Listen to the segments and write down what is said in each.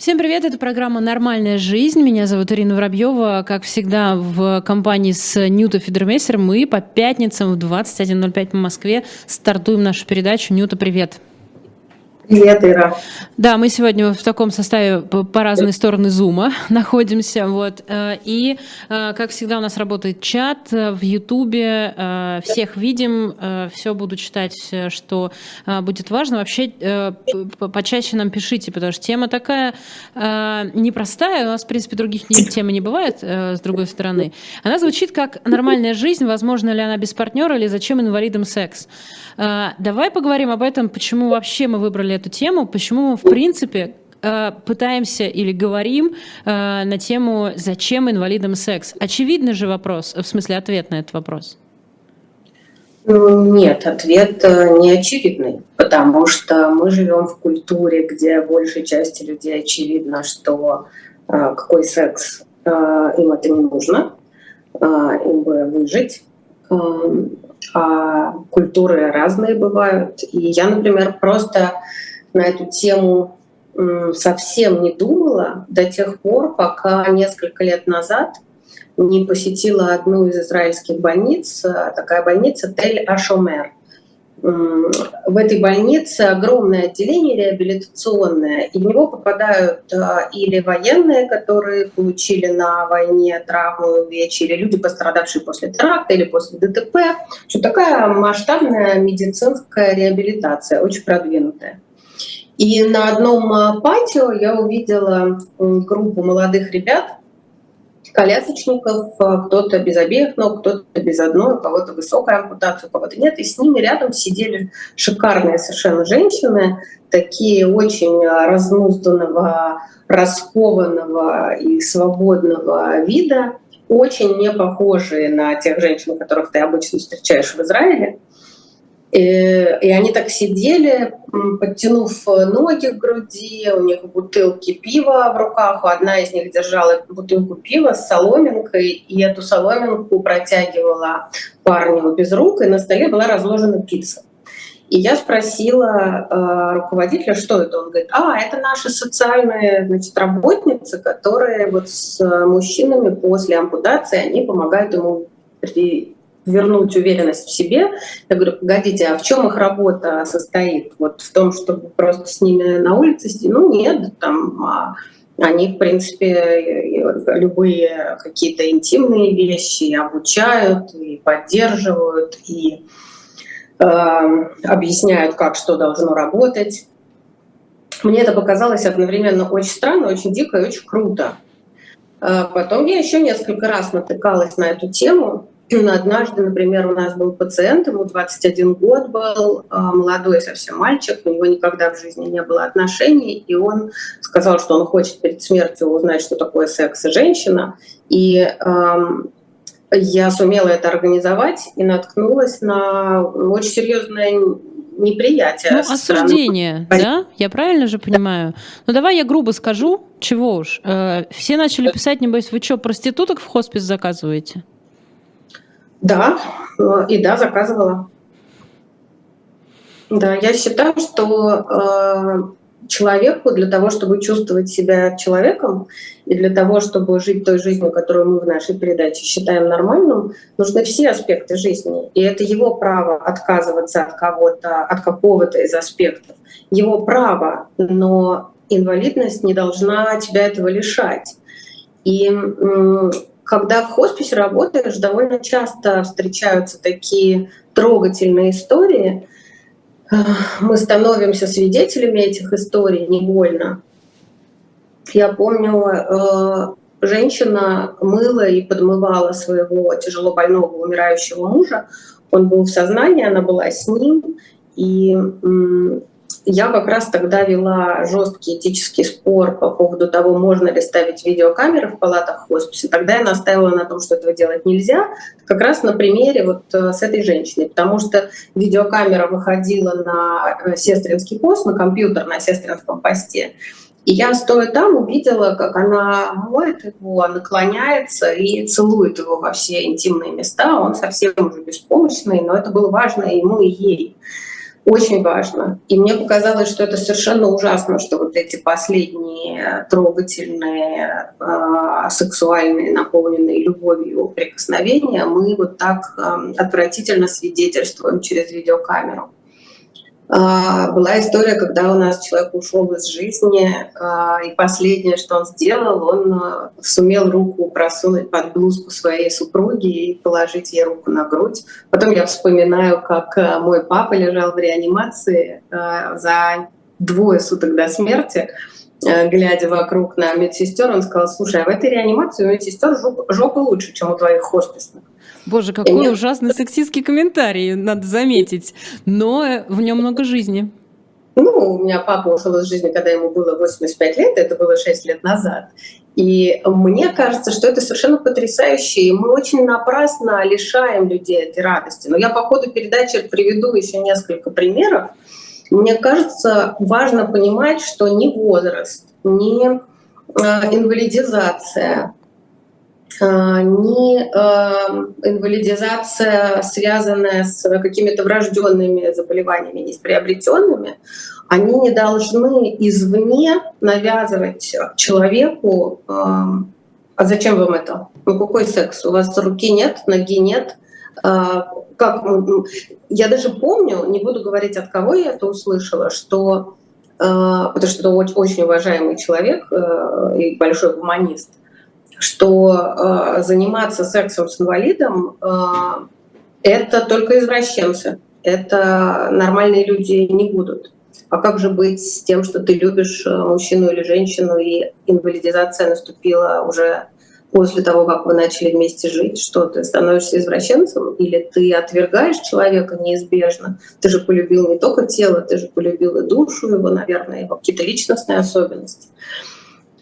Всем привет, это программа «Нормальная жизнь». Меня зовут Ирина Воробьева. Как всегда, в компании с Ньюта Фидермессером мы по пятницам в 21.05 по Москве стартуем нашу передачу. Ньюта, привет. Привет, Ира. Да, мы сегодня в таком составе по разные стороны зума находимся. Вот. Э, и, э, как всегда, у нас работает чат в Ютубе. Э, всех видим, все буду читать, что будет важно. Вообще, почаще нам пишите, потому что тема такая непростая. У нас, в принципе, других тем не бывает, с другой стороны. Она звучит как «Нормальная жизнь. Возможно ли она без партнера или зачем инвалидам секс?» Давай поговорим об этом, почему вообще мы выбрали эту тему, почему мы, в принципе, э, пытаемся или говорим э, на тему «Зачем инвалидам секс?». Очевидный же вопрос, в смысле ответ на этот вопрос. Нет, ответ э, не очевидный, потому что мы живем в культуре, где большей части людей очевидно, что какой секс им это не нужно, им бы выжить, эм, а культуры разные бывают. И я, например, просто на эту тему совсем не думала до тех пор, пока несколько лет назад не посетила одну из израильских больниц, э, такая больница Тель-Ашомер. В этой больнице огромное отделение реабилитационное, и в него попадают э, или военные, которые получили на войне травму, увечья, или люди, пострадавшие после теракта или после ДТП. Что такая масштабная медицинская реабилитация, очень продвинутая. И на одном а, патио я увидела группу молодых ребят, колясочников, а, кто-то без обеих ног, кто-то без одной, у кого-то высокая ампутация, у кого-то нет. И с ними рядом сидели шикарные совершенно женщины, такие очень а, разнузданного, раскованного и свободного вида, очень не похожие на тех женщин, которых ты обычно встречаешь в Израиле. Э, и они так сидели, подтянув ноги к груди, у них бутылки пива в руках, одна из них держала бутылку пива с соломинкой, и эту соломинку протягивала парню без рук, и на столе была разложена пицца. И я спросила э, руководителя, что это. Он говорит, а, это наши социальные значит, работницы, которые вот с мужчинами после ампутации, они помогают ему при вернуть уверенность в себе. Я говорю, погодите, а в чем их работа состоит? Вот в том, чтобы просто с ними на улице? Ну нет, там а, они, в принципе, любые какие-то интимные вещи обучают и поддерживают, и э, объясняют, как что должно работать. Мне это показалось одновременно очень странно, очень дико и очень круто. А потом я еще несколько раз натыкалась на эту тему, Однажды, например, у нас был пациент, ему 21 год был, а, молодой совсем мальчик, у него никогда в жизни не было отношений, и он сказал, что он хочет перед смертью узнать, что такое секс и женщина. И эм, я сумела это организовать и наткнулась на очень серьезное неприятие. Ну, осуждение, стороны... да? Я правильно же понимаю? Ну, давай я грубо скажу, чего уж. Э, все начали писать, небось, вы что, проституток в хоспис заказываете? Да, э, и да, заказывала. Да, я считаю, что э, человеку для того, чтобы чувствовать себя человеком и для того, чтобы жить той жизнью, которую мы в нашей передаче считаем нормальным, нужны все аспекты жизни. И это его право отказываться от кого-то, от какого-то из аспектов. Его право, но инвалидность не должна тебя этого лишать. И когда в хосписе работаешь, довольно часто встречаются такие трогательные истории. Мы становимся свидетелями этих историй невольно. Я помню, э, женщина мыла и подмывала своего тяжело больного умирающего мужа. Он был в сознании, она была с ним. И я как раз тогда вела жесткий этический спор по поводу того, можно ли ставить видеокамеры в палатах хосписа. Тогда я настаивала на том, что этого делать нельзя, как раз на примере вот э, с этой женщиной, потому что видеокамера выходила на э, сестринский пост, на компьютер на сестринском посте, и я, стоя там, увидела, как она моет его, наклоняется и целует его во все интимные места. Он совсем уже беспомощный, но это было важно ему и ей. Очень важно. И мне показалось, что это совершенно ужасно, что вот эти последние трогательные, э, сексуальные, наполненные любовью прикосновения мы вот так э, отвратительно свидетельствуем через видеокамеру. А, была история, когда у нас человек ушел из жизни, а, и последнее, что он сделал, он а, сумел руку просунуть под блузку своей супруги и положить ей руку на грудь. Потом я вспоминаю, как мой папа лежал в реанимации за двое суток до смерти, глядя вокруг на медсестер, он сказал, слушай, а в этой реанимации у медсестер жопа лучше, чем у твоих хосписных. Боже, какой ужасный сексистский комментарий, надо заметить. Но в нем много жизни. Ну, у меня папа ушел из жизни, когда ему было 85 лет, это было 6 лет назад. И мне кажется, что это совершенно потрясающе, и мы очень напрасно лишаем людей этой радости. Но я по ходу передачи приведу еще несколько примеров. Мне кажется, важно понимать, что ни возраст, ни а, инвалидизация, ни эм, инвалидизация, связанная с какими-то врожденными заболеваниями, не с приобретенными, они не должны извне навязывать человеку, эм, а зачем вам это? Ну какой секс? У вас руки нет, ноги нет, а, как я даже помню, не буду говорить, от кого я это услышала, что потому что это очень уважаемый человек и большой гуманист, что э, заниматься сексом с инвалидом э, это только извращенцы, это нормальные люди не будут. А как же быть с тем, что ты любишь э, мужчину или женщину, и инвалидизация наступила уже после того, как вы начали вместе жить, что ты становишься извращенцем, или ты отвергаешь человека неизбежно. Ты же полюбил не только тело, ты же полюбил и душу его, наверное, его какие-то личностные особенности.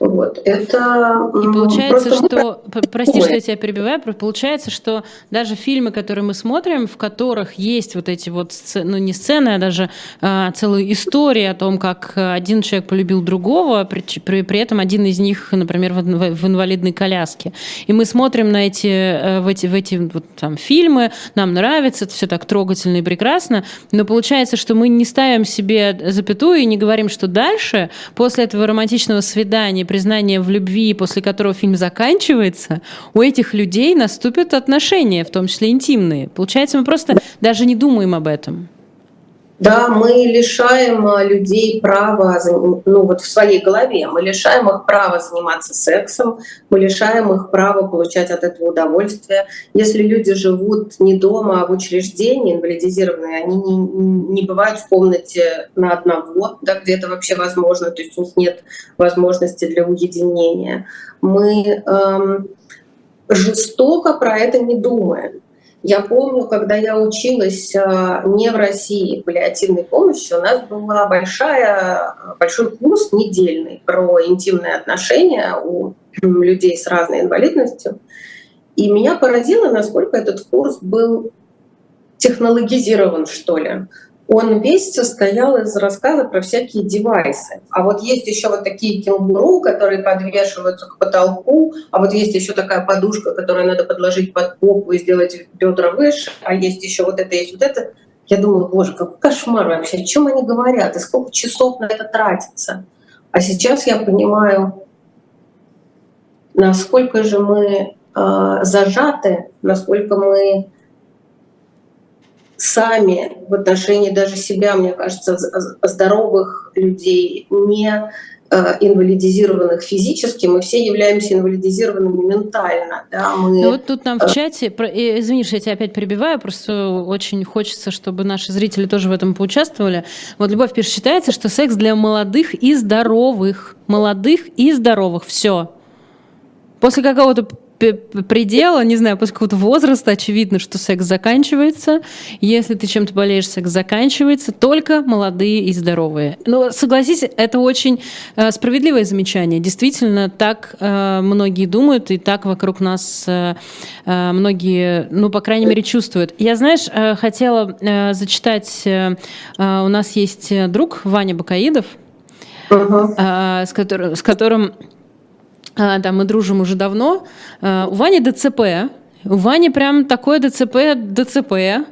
Вот. Это и получается, что, прости, что я тебя перебиваю, получается, что даже фильмы, которые мы смотрим, в которых есть вот эти вот, ну не сцены, а даже а, целые истории о том, как один человек полюбил другого, при, при, при этом один из них, например, в, в, в инвалидной коляске. И мы смотрим на эти, э, в эти, в эти вот, там, фильмы, нам нравится, это все так трогательно и прекрасно, но получается, что мы не ставим себе запятую и не говорим, что дальше, после этого романтичного свидания, признание в любви, после которого фильм заканчивается, у этих людей наступят отношения, в том числе интимные. Получается, мы просто даже не думаем об этом. Да, мы лишаем а, людей права, ну вот в своей голове, мы лишаем их права заниматься сексом, мы лишаем их права получать от этого удовольствие. Если люди живут не дома, а в учреждении инвалидизированные, они не, не бывают в комнате на одного, да, где это вообще возможно, то есть у них нет возможности для уединения. Мы эм, жестоко про это не думаем. Я помню, когда я училась а, не в России паллиативной помощи, у нас был большая, большой курс недельный про интимные отношения у людей с разной инвалидностью. И меня поразило, насколько этот курс был технологизирован, что ли он весь состоял из рассказа про всякие девайсы. А вот есть еще вот такие кенгуру, которые подвешиваются к потолку, а вот есть еще такая подушка, которую надо подложить под попу и сделать бедра выше, а есть еще вот это, есть вот это. Я думала, боже, какой кошмар вообще, о чем они говорят, и сколько часов на это тратится. А сейчас я понимаю, насколько же мы э, зажаты, насколько мы сами в отношении даже себя, мне кажется, здоровых людей, не э, инвалидизированных физически, мы все являемся инвалидизированными ментально. Да? Мы... Ну вот тут нам в э, чате, извини, что я тебя опять перебиваю, просто очень хочется, чтобы наши зрители тоже в этом поучаствовали. Вот Любовь пишет, считается, что секс для молодых и здоровых. Молодых и здоровых. Все. После какого-то предела, не знаю, после какого-то возраста очевидно, что секс заканчивается. Если ты чем-то болеешь, секс заканчивается. Только молодые и здоровые. Но согласись, это очень э, справедливое замечание. Действительно, так э, многие думают, и так вокруг нас э, э многие, ну, по крайней мере, чувствуют. Я, знаешь, э, хотела э, зачитать, э, э у нас есть друг Ваня Бакаидов, uh-huh. э, с, которым, с которым а, да, мы дружим уже давно. А, у Вани ДЦП. У Вани прям такое ДЦП, ДЦП.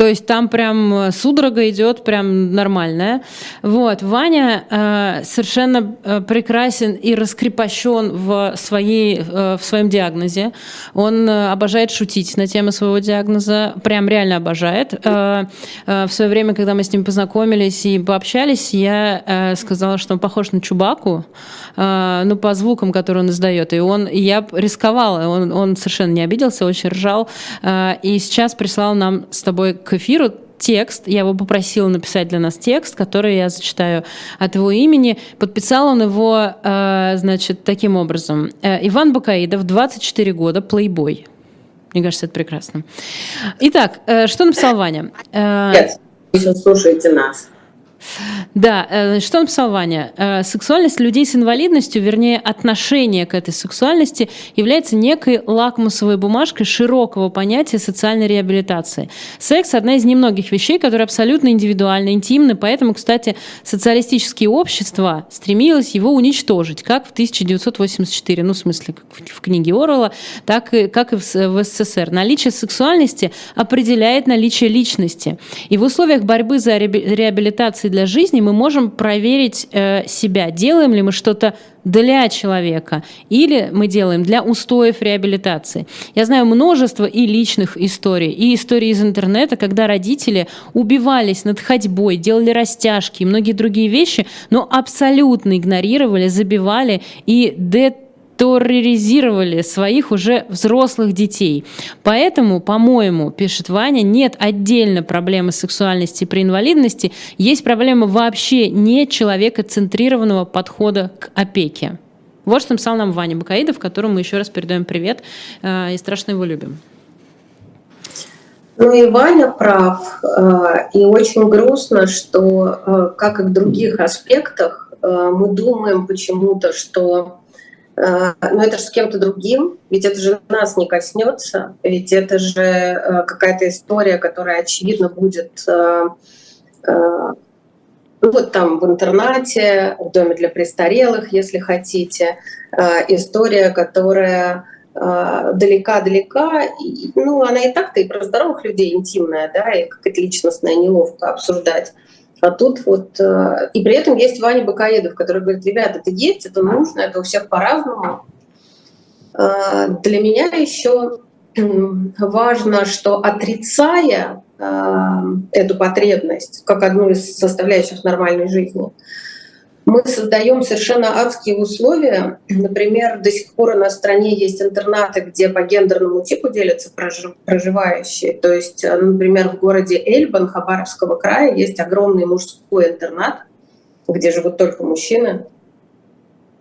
То есть там прям судорога идет прям нормальная. Вот. Ваня э, совершенно э, прекрасен и раскрепощен в, своей, э, в своем диагнозе. Он э, обожает шутить на тему своего диагноза. Прям реально обожает. Э, э, в свое время, когда мы с ним познакомились и пообщались, я э, сказала, что он похож на Чубаку, э, ну, по звукам, которые он издает. И он, и я рисковала. Он, он совершенно не обиделся, очень ржал. Э, и сейчас прислал нам с тобой к эфиру текст, я его попросила написать для нас текст, который я зачитаю от его имени. Подписал он его, э, значит, таким образом. Э, Иван Бакаидов, 24 года, плейбой. Мне кажется, это прекрасно. Итак, э, что написал Ваня? Еще слушайте нас. Да, э, что написал Ваня? Э, сексуальность людей с инвалидностью, вернее, отношение к этой сексуальности является некой лакмусовой бумажкой широкого понятия социальной реабилитации. Секс – одна из немногих вещей, которые абсолютно индивидуальны, интимны, поэтому, кстати, социалистические общества стремились его уничтожить, как в 1984, ну, в смысле, как в книге Орвелла, так и, как и в СССР. Наличие сексуальности определяет наличие личности. И в условиях борьбы за реабилитацию для жизни мы можем проверить э, себя, делаем ли мы что-то для человека или мы делаем для устоев реабилитации. Я знаю множество и личных историй, и истории из интернета, когда родители убивались над ходьбой, делали растяжки и многие другие вещи, но абсолютно игнорировали, забивали и де терроризировали своих уже взрослых детей. Поэтому, по-моему, пишет Ваня, нет отдельно проблемы сексуальности при инвалидности, есть проблема вообще не человекоцентрированного подхода к опеке. Вот что написал нам Ваня Бакаидов, которому мы еще раз передаем привет э, и страшно его любим. Ну и Ваня прав. Э, и очень грустно, что, э, как и в других аспектах, мы думаем почему-то, что но это же с кем-то другим, ведь это же нас не коснется, ведь это же э, какая-то история, которая, очевидно, будет э, ну, вот там в интернате, в доме для престарелых, если хотите, история, которая далека-далека, ну, она и так-то и про здоровых людей интимная, да, и как это личностная неловко обсуждать. А тут вот... Э, и при этом есть Ваня Бакаедов, который говорит, ребята, это есть, это нужно, это у всех по-разному. Э, для меня еще важно, что отрицая э, эту потребность как одну из составляющих нормальной жизни, мы создаем совершенно адские условия. Например, до сих пор у нас в стране есть интернаты, где по гендерному типу делятся проживающие. То есть, э, например, в городе Эльбан Хабаровского края есть огромный мужской интернат, где живут только мужчины.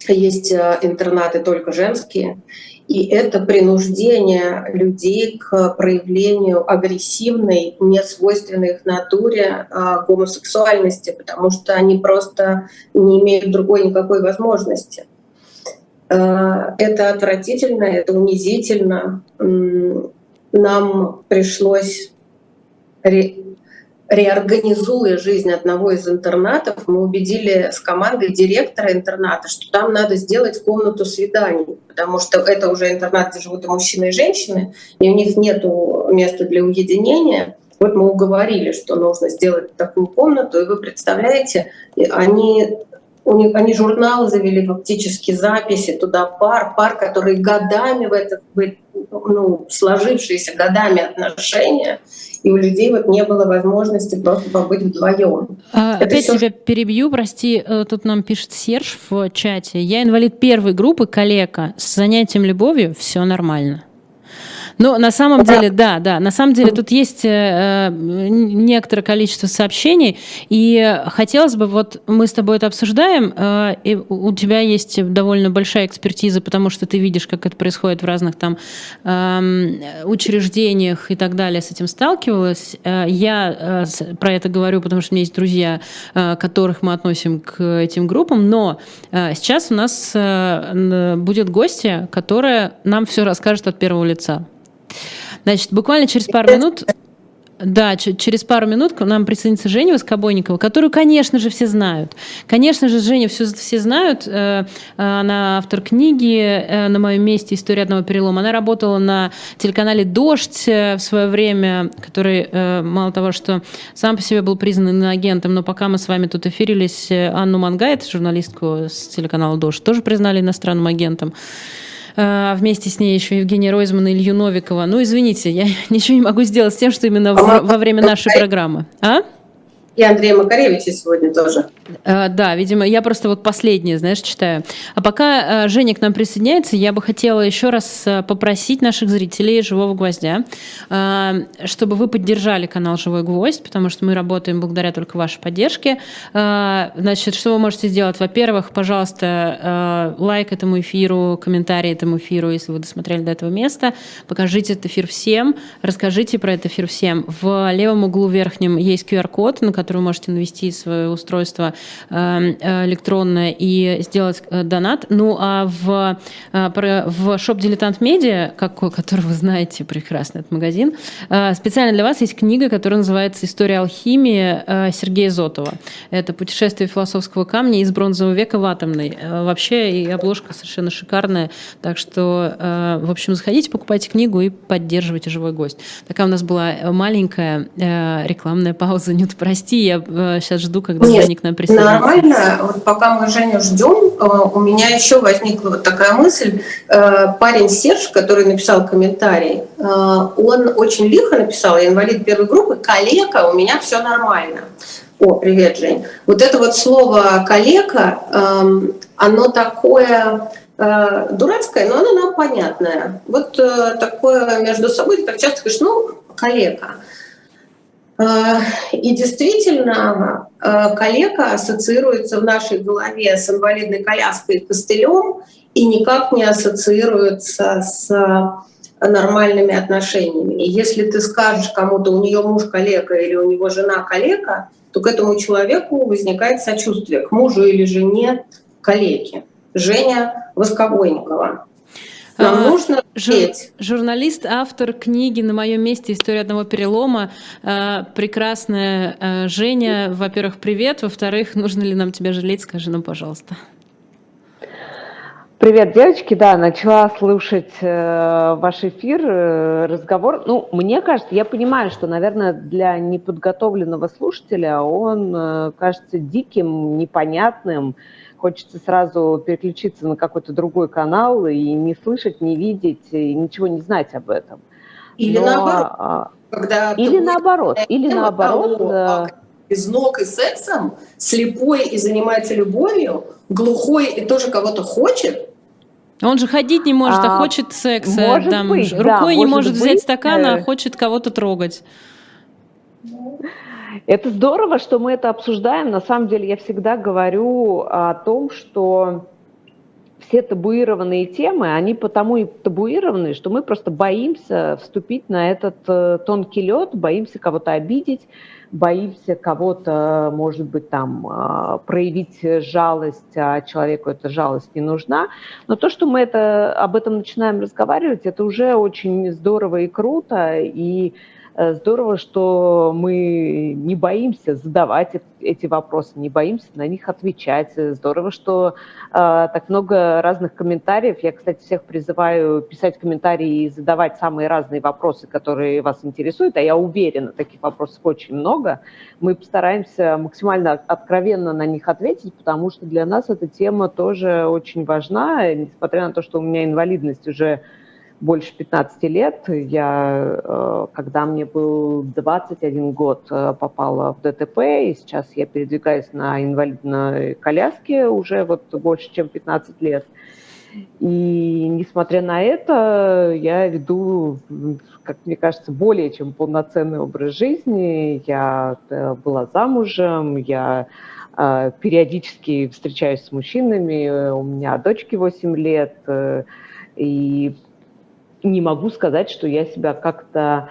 Есть э, интернаты только женские. И это принуждение людей к проявлению агрессивной, несвойственной их натуре э, гомосексуальности, потому что они просто не имеют другой никакой возможности. Э, это отвратительно, это унизительно. Нам пришлось реорганизуя жизнь одного из интернатов, мы убедили с командой директора интерната, что там надо сделать комнату свиданий, потому что это уже интернат, где живут и мужчины, и женщины, и у них нет места для уединения. Вот мы уговорили, что нужно сделать такую комнату, и вы представляете, они у них, они журналы завели, фактически записи туда пар, пар, которые годами в это, ну, сложившиеся годами отношения, и у людей вот не было возможности просто побыть вдвоем. А, опять все... тебя перебью, прости, э, тут нам пишет Серж в чате. Я инвалид первой группы, калека, с занятием любовью все нормально. Ну, на самом деле, да, да. На самом деле тут есть э, некоторое количество сообщений, и хотелось бы, вот мы с тобой это обсуждаем, э, и у тебя есть довольно большая экспертиза, потому что ты видишь, как это происходит в разных там э, учреждениях и так далее, с этим сталкивалась. Э, я э, про это говорю, потому что у меня есть друзья, э, которых мы относим к этим группам, но э, сейчас у нас э, будет гостья, которая нам все расскажет от первого лица. Значит, буквально через пару минут Да, через пару минут к нам присоединится Женя Воскобойникова, которую, конечно же, все знают. Конечно же, Женя все, все знают. Э, она автор книги э, «На моем месте. История одного перелома». Она работала на телеканале «Дождь» в свое время, который, мало того, что сам по себе был признан агентом, но пока мы с вами тут эфирились, Анну Мангайт, журналистку с телеканала «Дождь», тоже признали иностранным агентом. А вместе с ней еще Евгения Ройзмана и Илью Новикова. Ну, извините, я ничего не могу сделать с тем, что именно а во время нашей программы. А? И Андрея Макаревича сегодня тоже. А, да, видимо, я просто вот последнее, знаешь, читаю. А пока а, Женя к нам присоединяется, я бы хотела еще раз а, попросить наших зрителей «Живого гвоздя», чтобы вы поддержали канал «Живой гвоздь», потому что мы работаем благодаря только вашей поддержке. Значит, что вы можете сделать? Во-первых, пожалуйста, лайк этому эфиру, комментарий этому эфиру, если вы досмотрели до этого места. Покажите этот эфир всем, расскажите про этот эфир всем. В левом углу верхнем есть QR-код, на который вы можете навести свое устройство эм, электронное и сделать э, донат. Ну а в, э, в шоп Дилетант Медиа, который вы знаете прекрасно, этот магазин, э, специально для вас есть книга, которая называется «История алхимии» Сергея Зотова. Это путешествие философского камня из бронзового века в атомный. Вообще и обложка совершенно шикарная. Так что, в общем, заходите, покупайте книгу и поддерживайте живой гость. Такая у нас была маленькая рекламная пауза. Нют, прости, я сейчас жду, когда Нет, Женя к нам присоединится. Нормально. Вот пока мы Женю ждем, э, у меня еще возникла вот такая мысль. Э, парень Серж, который написал комментарий, э, он очень лихо написал, я инвалид первой группы, калека, у меня все нормально. О, привет, Жень. Вот это вот слово «калека», эм, оно такое дурацкое, но оно нам понятное. Вот такое между собой, ты так часто говоришь, ну, калека. Э, и действительно, э, коллега ассоциируется в нашей голове с инвалидной коляской и костылем и никак не ассоциируется с нормальными отношениями. И если ты скажешь кому-то, у нее муж коллега или у него жена коллега, то к этому человеку возникает сочувствие к мужу или жене коллеги. Женя Восковойникова. Нам а, нужно жур, журналист, автор книги «На моем месте. История одного перелома». А, прекрасная а, Женя. Во-первых, привет. Во-вторых, нужно ли нам тебя жалеть? Скажи нам, пожалуйста. Привет, девочки. Да, начала слушать э, ваш эфир, э, разговор. Ну, мне кажется, я понимаю, что, наверное, для неподготовленного слушателя он э, кажется диким, непонятным, хочется сразу переключиться на какой-то другой канал и не слышать, не видеть, и ничего не знать об этом. Или Но, наоборот. А, когда или наоборот, или наоборот. Того, да. без ног и сексом, слепой и занимается любовью, глухой и тоже кого-то хочет, он же ходить не может, а, а хочет секса. Может там, быть, рукой да, не может, может взять стакан, а хочет кого-то трогать. Это здорово, что мы это обсуждаем. На самом деле я всегда говорю о том, что все табуированные темы, они потому и табуированы, что мы просто боимся вступить на этот э, тонкий лед, боимся кого-то обидеть, боимся кого-то, может быть, там э, проявить жалость, а человеку эта жалость не нужна. Но то, что мы это, об этом начинаем разговаривать, это уже очень здорово и круто, и здорово, что мы не боимся задавать эти вопросы, не боимся на них отвечать. Здорово, что э, так много разных комментариев. Я, кстати, всех призываю писать комментарии и задавать самые разные вопросы, которые вас интересуют. А я уверена, таких вопросов очень много. Мы постараемся максимально откровенно на них ответить, потому что для нас эта тема тоже очень важна. Несмотря на то, что у меня инвалидность уже больше 15 лет. Я, э, когда мне был 21 год, э, попала в ДТП, и сейчас я передвигаюсь на инвалидной коляске уже вот больше, чем 15 лет. И несмотря на это, я веду, как мне кажется, более чем полноценный образ жизни. Я э, была замужем, я периодически встречаюсь с мужчинами, у меня дочке 8 лет, и не могу сказать, что я себя как-то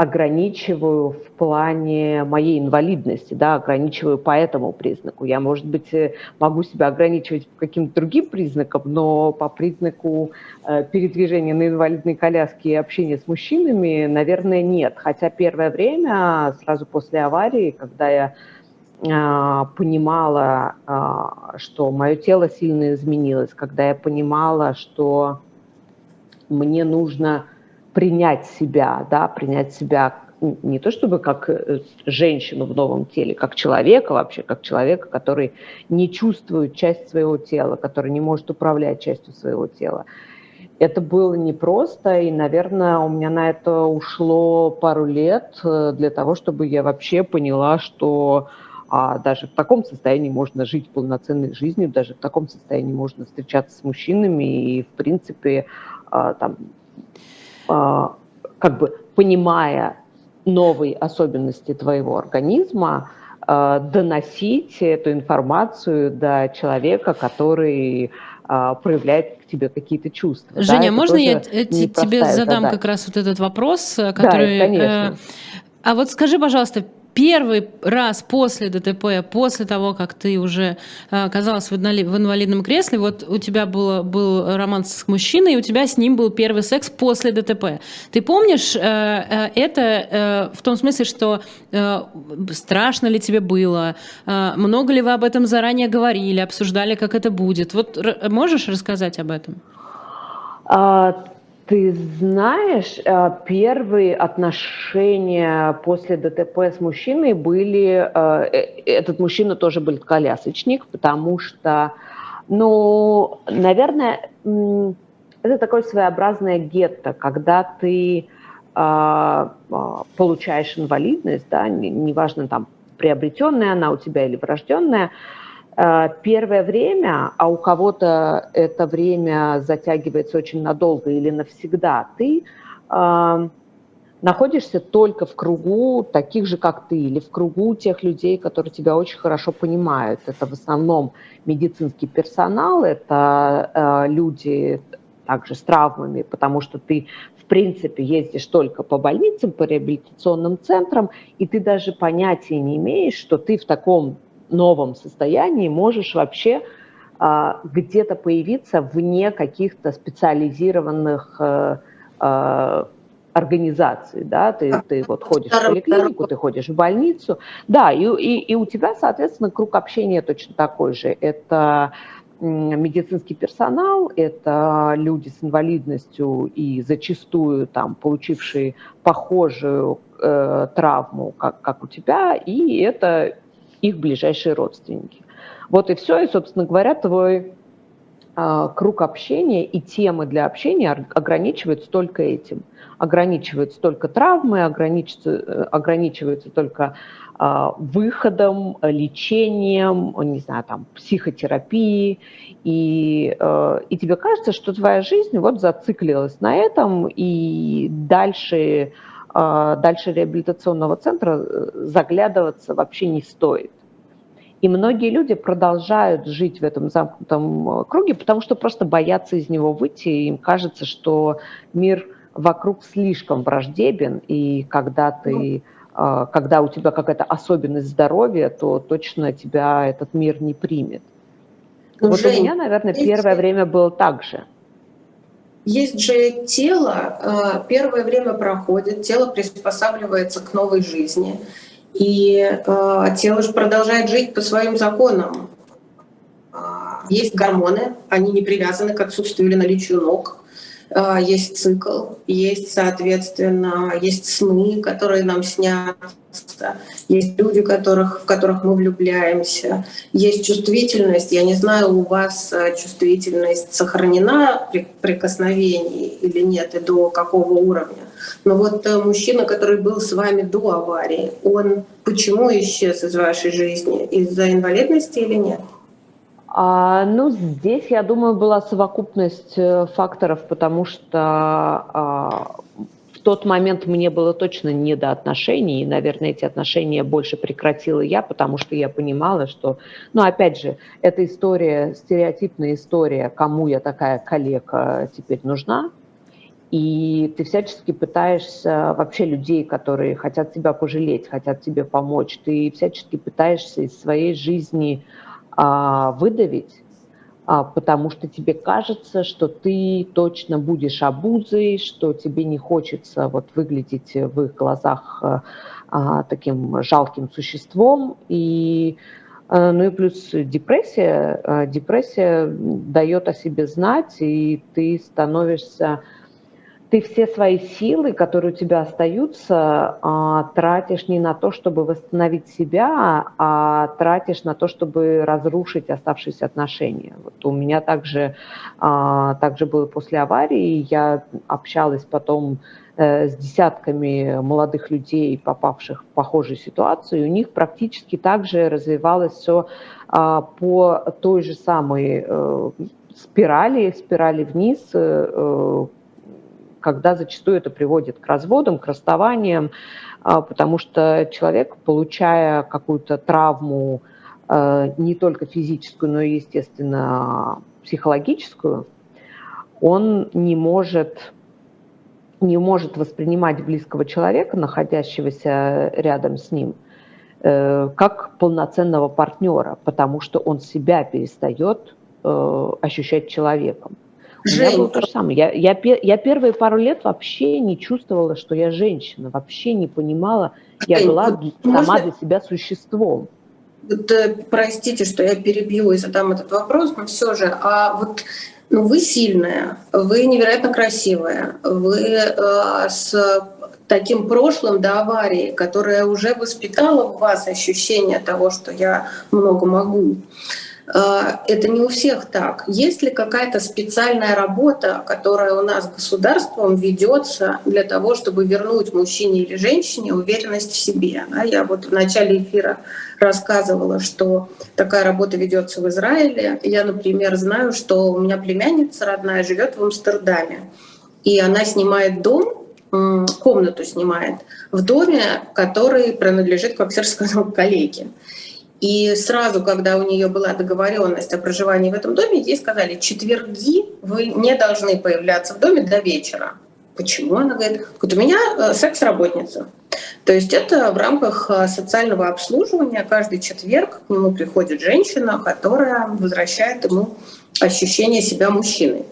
ограничиваю в плане моей инвалидности, да, ограничиваю по этому признаку. Я, может быть, э, могу себя ограничивать по каким-то другим признакам, но по признаку э, передвижения на инвалидной коляске и общения с мужчинами, наверное, нет. Хотя первое время, сразу после аварии, когда я э, понимала, э, что мое тело сильно изменилось, когда я понимала, что мне нужно принять себя, да, принять себя не то чтобы как э, женщину в новом теле, как человека вообще, как человека, который не чувствует часть своего тела, который не может управлять частью своего тела. Это было непросто, и, наверное, у меня на это ушло пару лет э, для того, чтобы я вообще поняла, что а, даже в таком состоянии можно жить полноценной жизнью, даже в таком состоянии можно встречаться с мужчинами, и, в принципе, там, а, как бы понимая новые особенности твоего организма, а, доносить эту информацию до человека, который а, проявляет к тебе какие-то чувства. Женя, да? можно я тебе задам задача. как раз вот этот вопрос, э, который... Да, конечно. Э, а вот скажи, пожалуйста, первый раз после ДТП, после того, как ты уже э, оказалась в инвалидном кресле, вот у тебя было, был роман с мужчиной, и у тебя с ним был первый секс после ДТП. Ты помнишь э, э, это в том смысле, что страшно ли тебе было, много ли вы об этом заранее говорили, обсуждали, как это будет? Вот можешь рассказать об этом? Ты знаешь, э, первые отношения после ДТП с мужчиной были... Э, э, этот мужчина тоже был колясочник, потому что, ну, наверное, это такое своеобразное гетто, когда ты получаешь инвалидность, да, неважно, там, приобретенная она у тебя или врожденная, первое время, а у кого-то это время затягивается очень надолго или навсегда, ты э, находишься только в кругу таких же, как ты, или в кругу тех людей, которые тебя очень хорошо понимают. Это в основном медицинский персонал, это э, люди также с травмами, потому что ты в принципе ездишь только по больницам, по реабилитационным центрам, и ты даже понятия не имеешь, что ты в таком новом состоянии можешь вообще а, где-то появиться вне каких-то специализированных а, а, организаций, да, ты, ты вот ходишь в поликлинику, ты ходишь в больницу, да, и, и, и у тебя, соответственно, круг общения точно такой же. Это медицинский персонал, это люди с инвалидностью и зачастую там получившие похожую э, травму, как, как у тебя, и это их ближайшие родственники. Вот и все, и, собственно говоря, твой э, круг общения и темы для общения ограничиваются только этим. Ограничиваются только травмы, ограничиваются, э, ограничиваются только э, выходом, лечением, не знаю, там, психотерапией. И, э, и тебе кажется, что твоя жизнь вот зациклилась на этом, и дальше а, дальше реабилитационного центра э, заглядываться вообще не стоит. И многие люди продолжают жить в этом замкнутом э, круге, потому что просто боятся из него выйти, и им кажется, что мир вокруг слишком враждебен, и когда ты а, когда у тебя какая-то особенность здоровья, то точно тебя этот мир не примет. Ну, вот Жень, у меня, наверное, первое время было так же. Есть же тело, э, первое время проходит, тело приспосабливается к новой жизни, и э, тело же продолжает жить по своим законам. А, есть гормоны, они не привязаны к отсутствию или наличию ног. А, есть цикл, есть, соответственно, есть сны, которые нам снятся, есть люди, которых, в которых мы влюбляемся, есть чувствительность. Я не знаю, у вас э, чувствительность сохранена при прикосновении или нет, и до какого уровня. Но вот э, мужчина, который был с вами до аварии, он почему исчез из вашей жизни? Из-за инвалидности или нет? А, ну, здесь, я думаю, была совокупность э, факторов, потому что а, в тот момент мне было точно не до отношений, и, наверное, эти отношения больше прекратила я, потому что я понимала, что, ну, опять же, эта история, стереотипная история, кому я такая коллега теперь нужна, и ты всячески пытаешься вообще людей, которые хотят тебя пожалеть, хотят тебе помочь, ты всячески пытаешься из своей жизни выдавить, а, потому что тебе кажется, что ты точно будешь обузой, что тебе не хочется вот выглядеть в их глазах а, а таким жалким существом. И, а, ну и плюс депрессия. А, депрессия дает о себе знать, и ты становишься ты все свои силы, которые у тебя остаются, а, тратишь не на то, чтобы восстановить себя, а тратишь на то, чтобы разрушить оставшиеся отношения. Вот у меня также, а, также было после аварии, я общалась потом э, с десятками молодых людей, попавших в похожую ситуацию, и у них практически также развивалось все а, по той же самой э, спирали, спирали вниз, э, когда зачастую это приводит к разводам, к расставаниям, а, потому что человек, получая какую-то травму, а, не только физическую, но и, естественно, психологическую, он не может, не может воспринимать близкого человека, находящегося рядом с ним, э, как полноценного партнера, потому что он себя перестает э, ощущать человеком. Жень, у меня было то же самое. Я, я, я первые пару лет вообще не чувствовала, что я женщина, вообще не понимала. Я Жень, была вот сама можно... для себя существом. Вот, э, простите, что я перебью и задам этот вопрос, но все же, а вот ну, вы сильная, вы невероятно красивая, вы э, с таким прошлым до аварии, которая уже воспитала в вас ощущение того, что я много могу. Это не у всех так. Есть ли какая-то специальная работа, которая у нас государством ведется для того, чтобы вернуть мужчине или женщине уверенность в себе? Я вот в начале эфира рассказывала, что такая работа ведется в Израиле. Я, например, знаю, что у меня племянница родная живет в Амстердаме, и она снимает дом, комнату снимает в доме, который принадлежит, как Серж сказал, коллеге. И сразу, когда у нее была договоренность о проживании в этом доме, ей сказали, четверги вы не должны появляться в доме до вечера. Почему? Она говорит, вот у меня э, секс-работница. То есть это в рамках э, социального обслуживания. Каждый четверг к нему приходит женщина, которая возвращает ему ощущение себя мужчиной.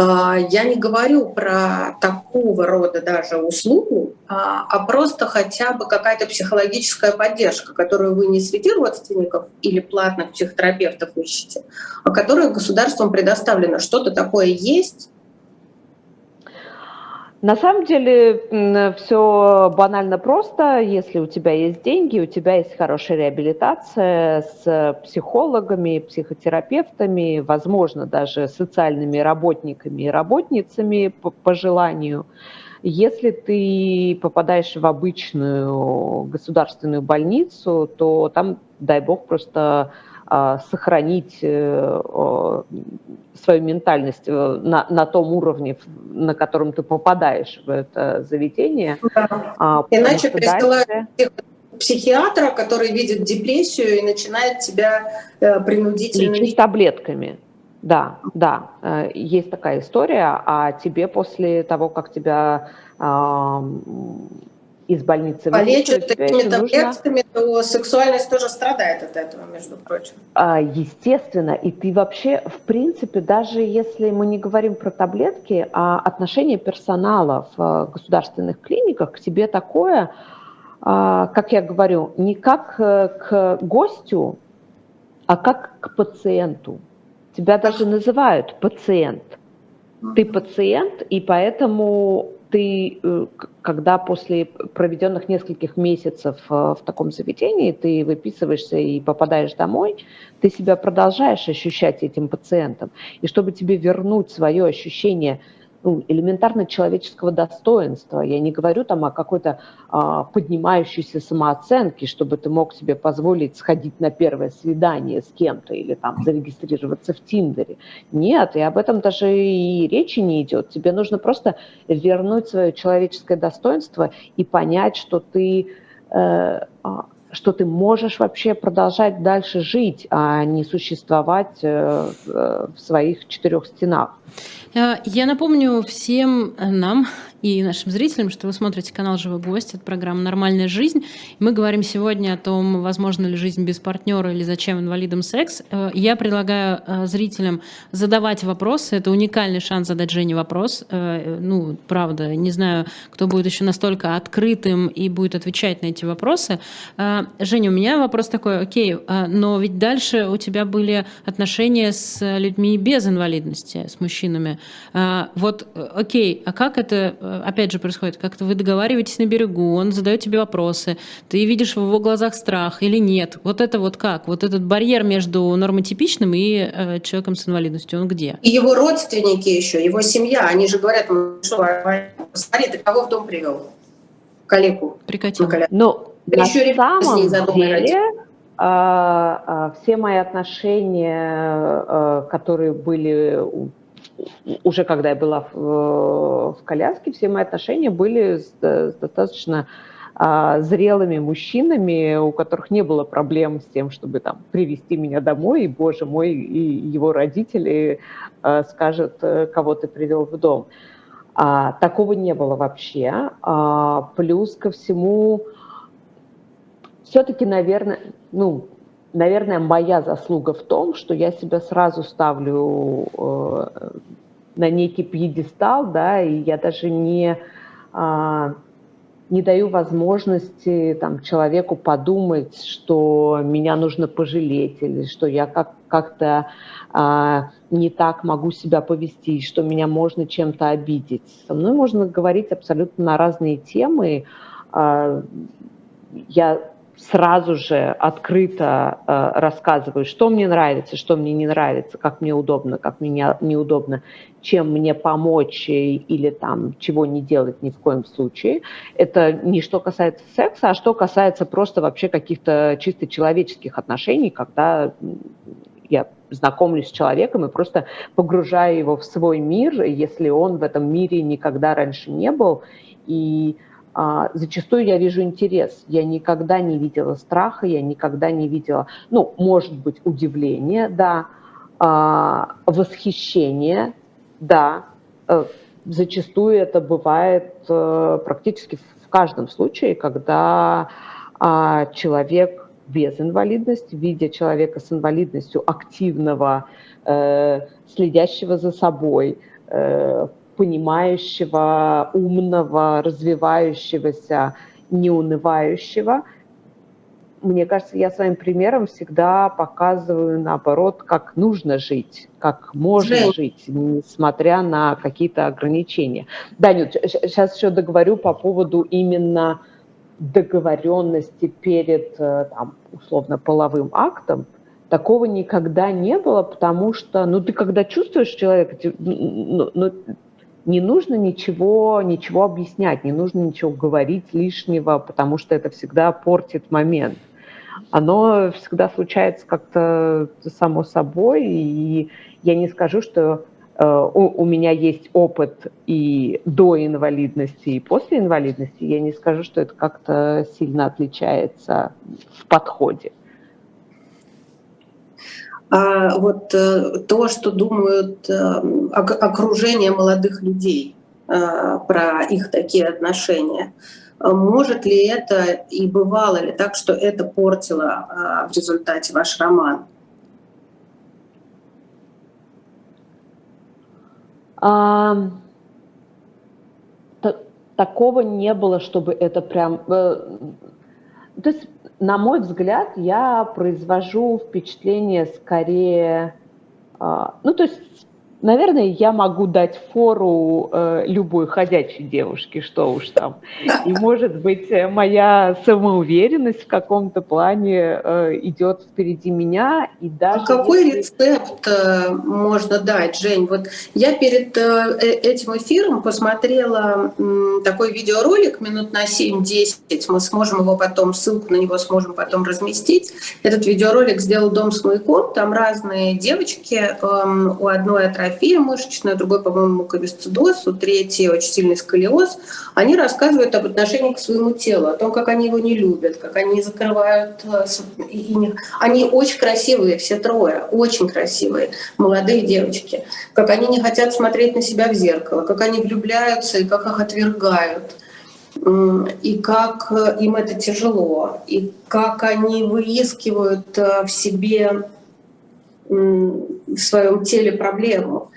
А, я не говорю про такого рода даже услугу, а, а просто хотя бы какая-то психологическая поддержка, которую вы не среди родственников или платных психотерапевтов ищете, а которая государством предоставлена. Что-то такое есть, на самом деле все банально просто. Если у тебя есть деньги, у тебя есть хорошая реабилитация с психологами, психотерапевтами, возможно, даже социальными работниками и работницами по, по желанию. Если ты попадаешь в обычную государственную больницу, то там, дай бог, просто сохранить э, свою ментальность э, на, на том уровне, на котором ты попадаешь в это заведение. Да. А, Иначе присылают дальше... психиатра, который видит депрессию и начинает тебя э, принудительно... Лечить таблетками. Да, да, есть такая история, а тебе после того, как тебя из больницы. Полечат такими таблетками, то сексуальность тоже страдает от этого, между прочим. А, естественно, и ты вообще, в принципе, даже если мы не говорим про таблетки, а отношение персонала в э, государственных клиниках к тебе такое, а, как я говорю, не как э, к гостю, а как к пациенту. Тебя даже называют пациент. Ты пациент, и поэтому ты, э, когда после проведенных нескольких месяцев э, в таком заведении, ты выписываешься и попадаешь домой, ты себя продолжаешь ощущать этим пациентом. И чтобы тебе вернуть свое ощущение ну, элементарно человеческого достоинства. Я не говорю там о какой-то а, поднимающейся самооценке, чтобы ты мог себе позволить сходить на первое свидание с кем-то или там зарегистрироваться в Тиндере. Нет, и об этом даже и речи не идет. Тебе нужно просто вернуть свое человеческое достоинство и понять, что ты э, а, что ты можешь вообще продолжать дальше жить, а не существовать э, в своих четырех стенах. Я напомню всем нам, и нашим зрителям, что вы смотрите канал «Живой гость». Это программа «Нормальная жизнь». Мы говорим сегодня о том, возможно ли жизнь без партнера или зачем инвалидам секс. Э, я предлагаю э, зрителям задавать вопросы. Это уникальный шанс задать Жене вопрос. Э, ну, правда, не знаю, кто будет еще настолько открытым и будет отвечать на эти вопросы. Женя, у меня вопрос такой, окей, но ведь дальше у тебя были отношения с людьми без инвалидности, с мужчинами. Вот, окей, а как это Э, опять же, происходит? Как-то вы договариваетесь на берегу, он задает тебе вопросы, ты видишь в его глазах страх или нет? Вот это вот как? Вот этот барьер между нормотипичным и э, человеком с инвалидностью, он где? И его родственники еще, его семья, они же говорят, что, смотри, ты кого в дом привел? Калику. Прикатил. Ну, да на еще самом деле, а, а, все мои отношения, а, которые были уже когда я была в, в коляске, все мои отношения были с, с достаточно а, зрелыми мужчинами, у которых не было проблем с тем, чтобы там привести меня домой, и, боже мой, и его родители а, скажут, э, кого ты привел в дом. А, такого не было вообще. А, плюс ко всему, все-таки, наверное, ну, наверное, моя заслуга в том, что я себя сразу ставлю э, на некий пьедестал, да, и я даже не, э, не даю возможности там, человеку подумать, что меня нужно пожалеть или что я как, как-то э, не так могу себя повести, что меня можно чем-то обидеть. Со мной можно говорить абсолютно на разные темы. Э, я сразу же открыто э, рассказываю, что мне нравится, что мне не нравится, как мне удобно, как мне неудобно, чем мне помочь или там чего не делать ни в коем случае. Это не что касается секса, а что касается просто вообще каких-то чисто человеческих отношений, когда я знакомлюсь с человеком и просто погружаю его в свой мир, если он в этом мире никогда раньше не был. И зачастую я вижу интерес. Я никогда не видела страха, я никогда не видела, ну, может быть, удивление, да, а, восхищение, да. Э, зачастую это бывает э, практически в каждом случае, когда а, человек без инвалидности, видя человека с инвалидностью активного, э, следящего за собой, понимающего, умного, развивающегося, неунывающего. Мне кажется, я своим примером всегда показываю, наоборот, как нужно жить, как можно Жень. жить, несмотря на какие-то ограничения. Да, Нют, сейчас еще договорю по поводу именно договоренности перед, э, там, условно, половым актом. Такого никогда не было, потому что, ну, ты когда чувствуешь человека, ну, ну, не нужно ничего, ничего объяснять, не нужно ничего говорить лишнего, потому что это всегда портит момент. Оно всегда случается как-то само собой, и я не скажу, что э, у, у меня есть опыт и до инвалидности, и после инвалидности, я не скажу, что это как-то сильно отличается в подходе. А вот э, то, что думают э, окружение молодых людей э, про их такие отношения. Может ли это и бывало ли так, что это портило в результате ваш роман? А, такого не было, чтобы это прям... То есть на мой взгляд, я произвожу впечатление скорее, а, ну то есть Наверное, я могу дать фору э, любой ходячей девушке, что уж там. И, может быть, моя самоуверенность в каком-то плане э, идет впереди меня. И даже а какой если... рецепт э, можно дать, Жень? Вот я перед э, э этим эфиром посмотрела э, такой видеоролик минут на 7-10. Мы сможем его потом, ссылку на него сможем потом разместить. Этот видеоролик сделал Дом с маяком. Там разные девочки. Э, у одной от гипертрофия мышечная, другой, по-моему, муковисцидоз, у третий очень сильный сколиоз, они рассказывают об отношении к своему телу, о том, как они его не любят, как они закрывают... Э, и не... Они очень красивые, все трое, очень красивые, молодые девочки. Как они не хотят смотреть на себя в зеркало, как они влюбляются и как их отвергают и как э, им это тяжело, и как они выискивают э, в себе в своем теле проблему.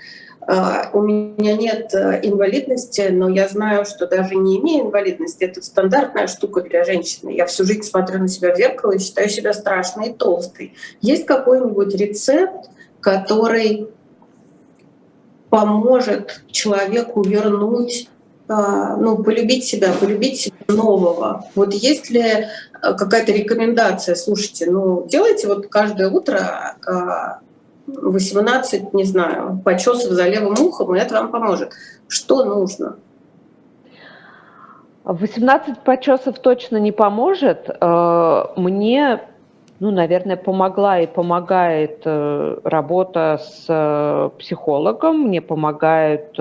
А, у меня нет э, инвалидности, но я знаю, что даже не имея инвалидности, это стандартная штука для женщины. Я всю жизнь смотрю на себя в зеркало и считаю себя страшной и толстой. Есть какой-нибудь рецепт, который поможет человеку вернуть а, ну, полюбить себя, полюбить себя нового. Вот есть ли э, какая-то рекомендация, слушайте, ну, делайте вот каждое утро 18, не знаю, почесов за левым ухом, и это вам поможет. Что нужно? 18 почесов точно не поможет. Э, мне, ну, наверное, помогла и помогает э, работа с э, психологом, мне помогают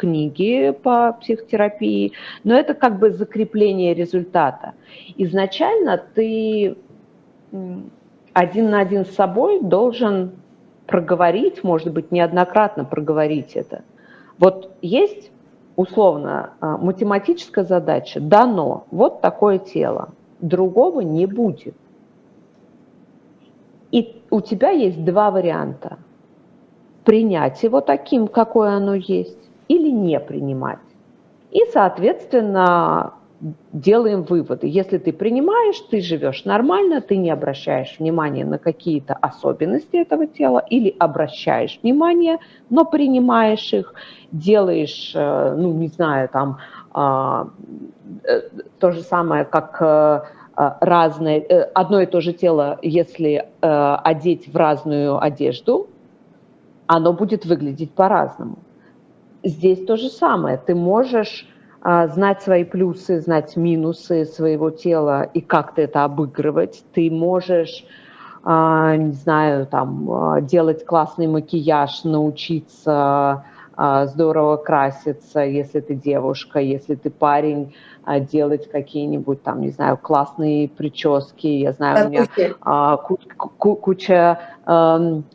книги по психотерапии, но это как бы закрепление результата. Изначально ты один на один с собой должен проговорить, может быть, неоднократно проговорить это. Вот есть условно а, математическая задача, дано вот такое тело, другого не будет. И у тебя есть два варианта. Принять его таким, какое оно есть, или не принимать. И, соответственно, делаем выводы. Если ты принимаешь, ты живешь нормально, ты не обращаешь внимания на какие-то особенности этого тела или обращаешь внимание, но принимаешь их, делаешь, э, ну, не знаю, там, а, э, то же самое, как э, разное, одно и то же тело, если одеть в разную одежду, оно будет выглядеть по-разному. Здесь то же самое. Ты можешь а, знать свои плюсы, знать минусы своего тела и как ты это обыгрывать. Ты можешь, а, не знаю, там, а, делать классный макияж, научиться здорово краситься, если ты девушка, если ты парень, делать какие-нибудь там, не знаю, классные прически. Я знаю, у меня куча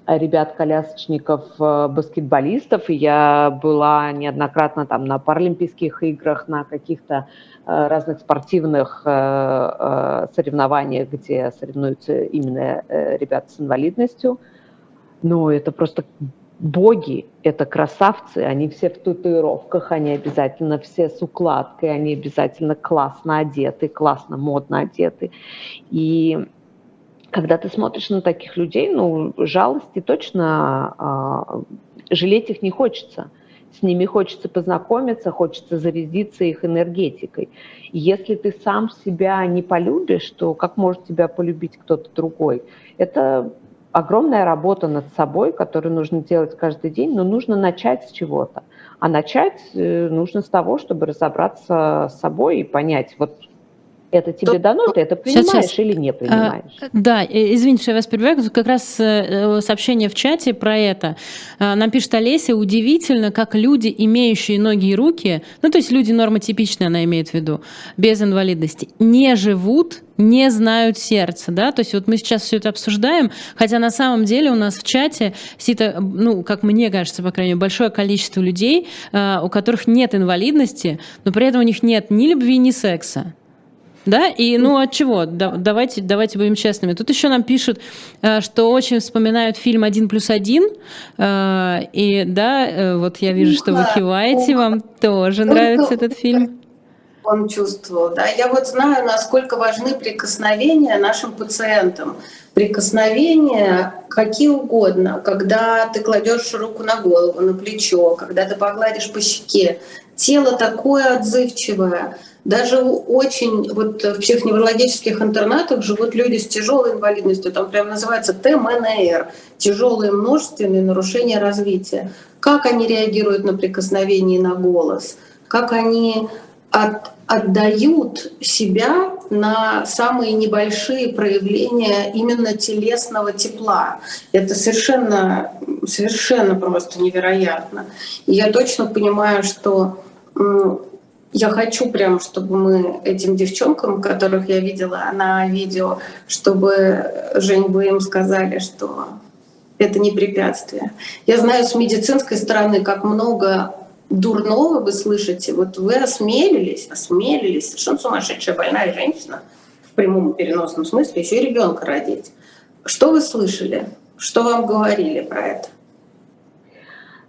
ребят-колясочников, э, баскетболистов, и я была неоднократно там на Паралимпийских играх, на каких-то э, разных спортивных э, соревнованиях, где соревнуются именно ребята с инвалидностью. Ну, это просто боги, это красавцы, они все в татуировках, они обязательно все с укладкой, они обязательно классно одеты, классно, модно одеты. И когда ты смотришь на таких людей, ну, жалости точно а, жалеть их не хочется. С ними хочется познакомиться, хочется зарядиться их энергетикой. И если ты сам себя не полюбишь, то как может тебя полюбить кто-то другой? Это огромная работа над собой, которую нужно делать каждый день, но нужно начать с чего-то. А начать э, нужно с того, чтобы разобраться с собой и понять, вот это тебе дано, ты это принимаешь сейчас, сейчас. или не принимаешь? А, да, извините, что я вас перебиваю. Как раз э, сообщение в чате про это. А, нам пишет Олеся, удивительно, как люди, имеющие ноги и руки, ну то есть люди нормотипичные, она имеет в виду, без инвалидности, не живут не знают сердца, да, то есть вот мы сейчас все это обсуждаем, хотя на самом деле у нас в чате сидит, ну, как мне кажется, по крайней мере, большое количество людей, а, у которых нет инвалидности, но при этом у них нет ни любви, ни секса. Да, и ну от чего? Да, давайте, давайте будем честными. Тут еще нам пишут, э, что очень вспоминают фильм «Один плюс один». Э, и да, э, вот я вижу, что вы киваете, вам тоже нравится этот фильм. Он чувствовал, да. Я вот знаю, насколько важны прикосновения нашим пациентам. Прикосновения какие угодно, когда ты кладешь руку на голову, на плечо, когда ты погладишь по щеке. Тело такое отзывчивое. Даже очень вот в психоневрологических интернатах живут люди с тяжелой инвалидностью, там прям называется ТМНР, тяжелые множественные нарушения развития. Как они реагируют на прикосновение на голос, как они от, отдают себя на самые небольшие проявления именно телесного тепла. Это совершенно совершенно просто невероятно. И я точно понимаю, что я хочу прям, чтобы мы этим девчонкам, которых я видела на видео, чтобы, Жень, вы им сказали, что это не препятствие. Я знаю с медицинской стороны, как много дурного вы слышите. Вот вы осмелились, осмелились, совершенно сумасшедшая больная женщина, в прямом переносном смысле, еще и ребенка родить. Что вы слышали? Что вам говорили про это?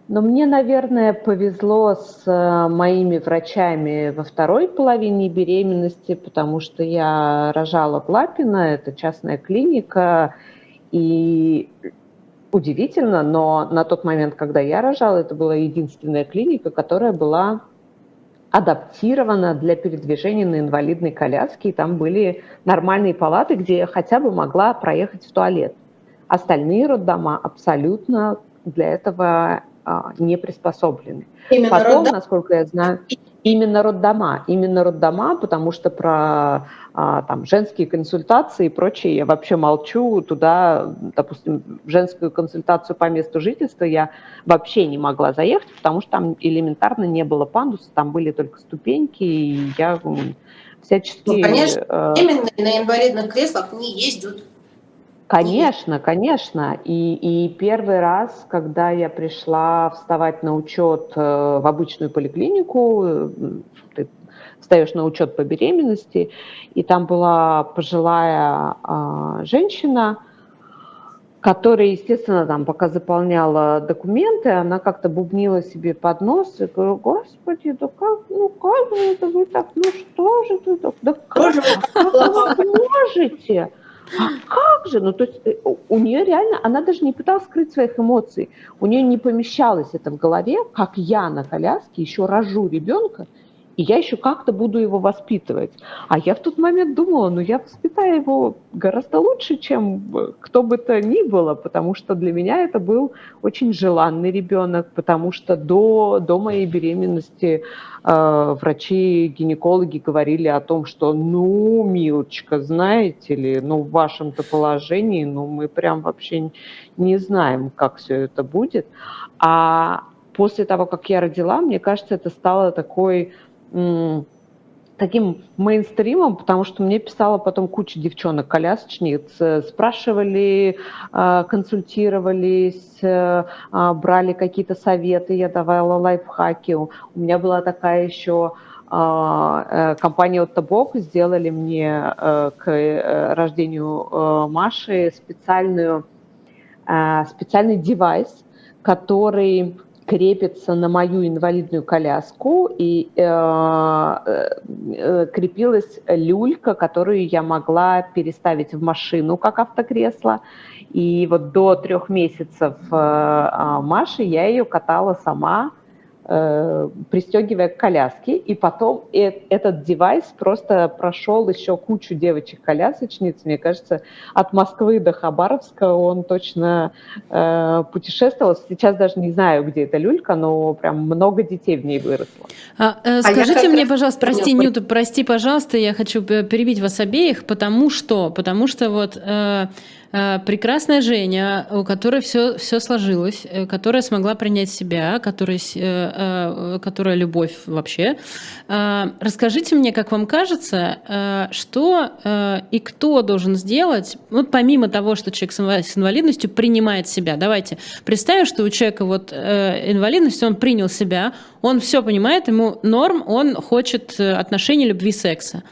Но мне, наверное, повезло с э, моими врачами во второй половине беременности, потому что я рожала в Лапино, это частная клиника, и удивительно, но на тот момент, когда я рожала, это была единственная клиника, которая была адаптирована для передвижения на инвалидной коляске, и там были нормальные палаты, где я хотя бы могла проехать в туалет. Остальные роддома абсолютно для этого не приспособлены. Именно Потом, роддом... насколько я знаю, именно роддома, именно роддома, потому что про а, там женские консультации и прочее я вообще молчу. Туда, допустим, женскую консультацию по месту жительства я вообще не могла заехать, потому что там элементарно не было пандуса, там были только ступеньки, и я всячески... Ну, конечно, э, именно на инвалидных креслах не ездят. Конечно, конечно. И, и первый раз, когда я пришла вставать на учет э, в обычную поликлинику, э, ты встаешь на учет по беременности, и там была пожилая а, женщина, которая, естественно, там, пока заполняла документы, она как-то бубнила себе под нос и говорю, господи, да как, ну как же это вы так, ну что же ты так, да как, как вы можете? Как же? Ну, то есть э, у нее реально, она даже не пыталась скрыть своих эмоций. У нее не помещалось это в голове, как я на коляске еще рожу ребенка, и я еще как-то буду его воспитывать. А я в тот момент думала, ну я воспитаю его гораздо лучше, чем кто бы то ни было, потому что для меня это был очень желанный ребенок, потому что до, до моей беременности э, врачи-гинекологи говорили о том, что ну, милочка, знаете ли, ну в вашем-то положении, ну мы прям вообще не знаем, как все это будет. А после того, как я родила, мне кажется, это стало такой таким мейнстримом, потому что мне писала потом куча девчонок-колясочниц, э, спрашивали, а, консультировались, э, а, брали какие-то советы, я давала лайфхаки. У меня была такая еще а, э, компания Оттобок сделали мне к рождению Маши специальную, специальный девайс, который крепится на мою инвалидную коляску, и э, э, крепилась люлька, которую я могла переставить в машину как автокресло. И вот до трех месяцев э, э Маши я ее катала сама, э, пристегивая к коляске, и потом э этот девайс просто прошел еще кучу девочек-колясочниц, мне кажется, от Москвы до Хабаровска он точно э, путешествовал. Сейчас даже не знаю, где эта люлька, но прям много детей в ней выросло. А, э, скажите а мне, пожалуйста, прости, Нюта, прости, пожалуйста, я хочу перебить вас обеих, потому что, потому что вот Э, прекрасная Женя, у которой все, все сложилось, э, которая смогла принять себя, которая, э, которая любовь вообще. Расскажите мне, как вам кажется, что и кто должен сделать, вот помимо того, что человек с инвалидностью принимает себя. Давайте представим, что у человека вот инвалидность, он принял себя, он все понимает, ему норм, он хочет отношений, любви, секса.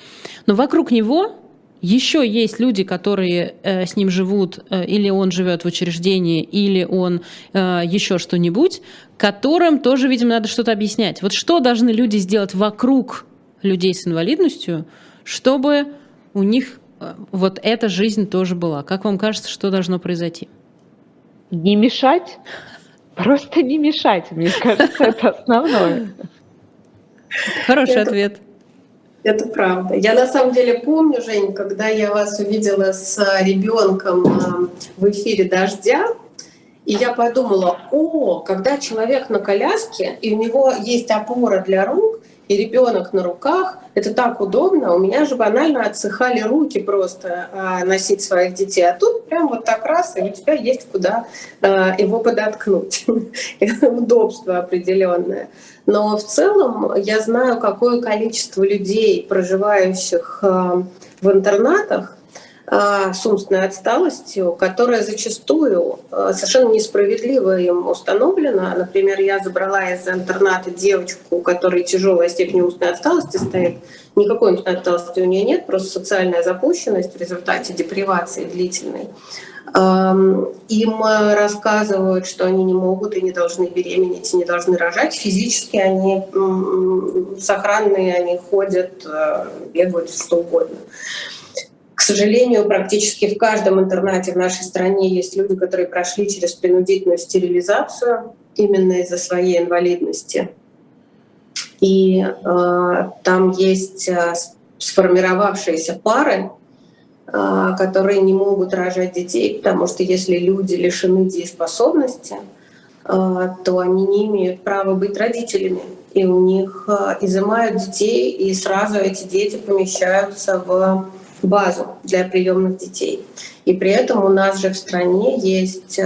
Но вокруг него еще есть люди, которые э, с ним живут, э, или он живет в учреждении, или он э, еще что-нибудь, которым тоже, видимо, надо что-то объяснять. Вот что должны люди сделать вокруг людей с инвалидностью, чтобы у них э, вот эта жизнь тоже была? Как вам кажется, что должно произойти? Не мешать. Просто не мешать, мне кажется, это основное. Хороший ответ. Это правда. Я на самом деле помню, Жень, когда я вас увидела с ребенком э, в эфире «Дождя», и я подумала, о, когда человек на коляске, и у него есть опора для рук, и ребенок на руках, это так удобно. У меня же банально отсыхали руки просто а, носить своих детей. А тут прям вот так раз, и у тебя есть куда а, его подоткнуть. Удобство определенное. Но в целом я знаю, какое количество людей, проживающих а, в интернатах, с умственной отсталостью, которая зачастую а, совершенно несправедливо им установлена. Например, я забрала из интерната девочку, у которой тяжелая степень умственной отсталости стоит. Никакой умственной отсталости у нее нет, просто социальная запущенность в результате депривации длительной. Им рассказывают, что они не могут и не должны беременеть, и не должны рожать. Физически они сохранные, они ходят, э, бегают, что угодно. К сожалению, практически в каждом интернате в нашей стране есть люди, которые прошли через принудительную стерилизацию именно из-за своей инвалидности. И э, там есть э, сформировавшиеся пары, э, которые не могут рожать детей, потому что если люди лишены дееспособности, э, то они не имеют права быть родителями. И у них э, изымают детей, и сразу эти дети помещаются в базу для приемных детей. И при этом у нас же в стране есть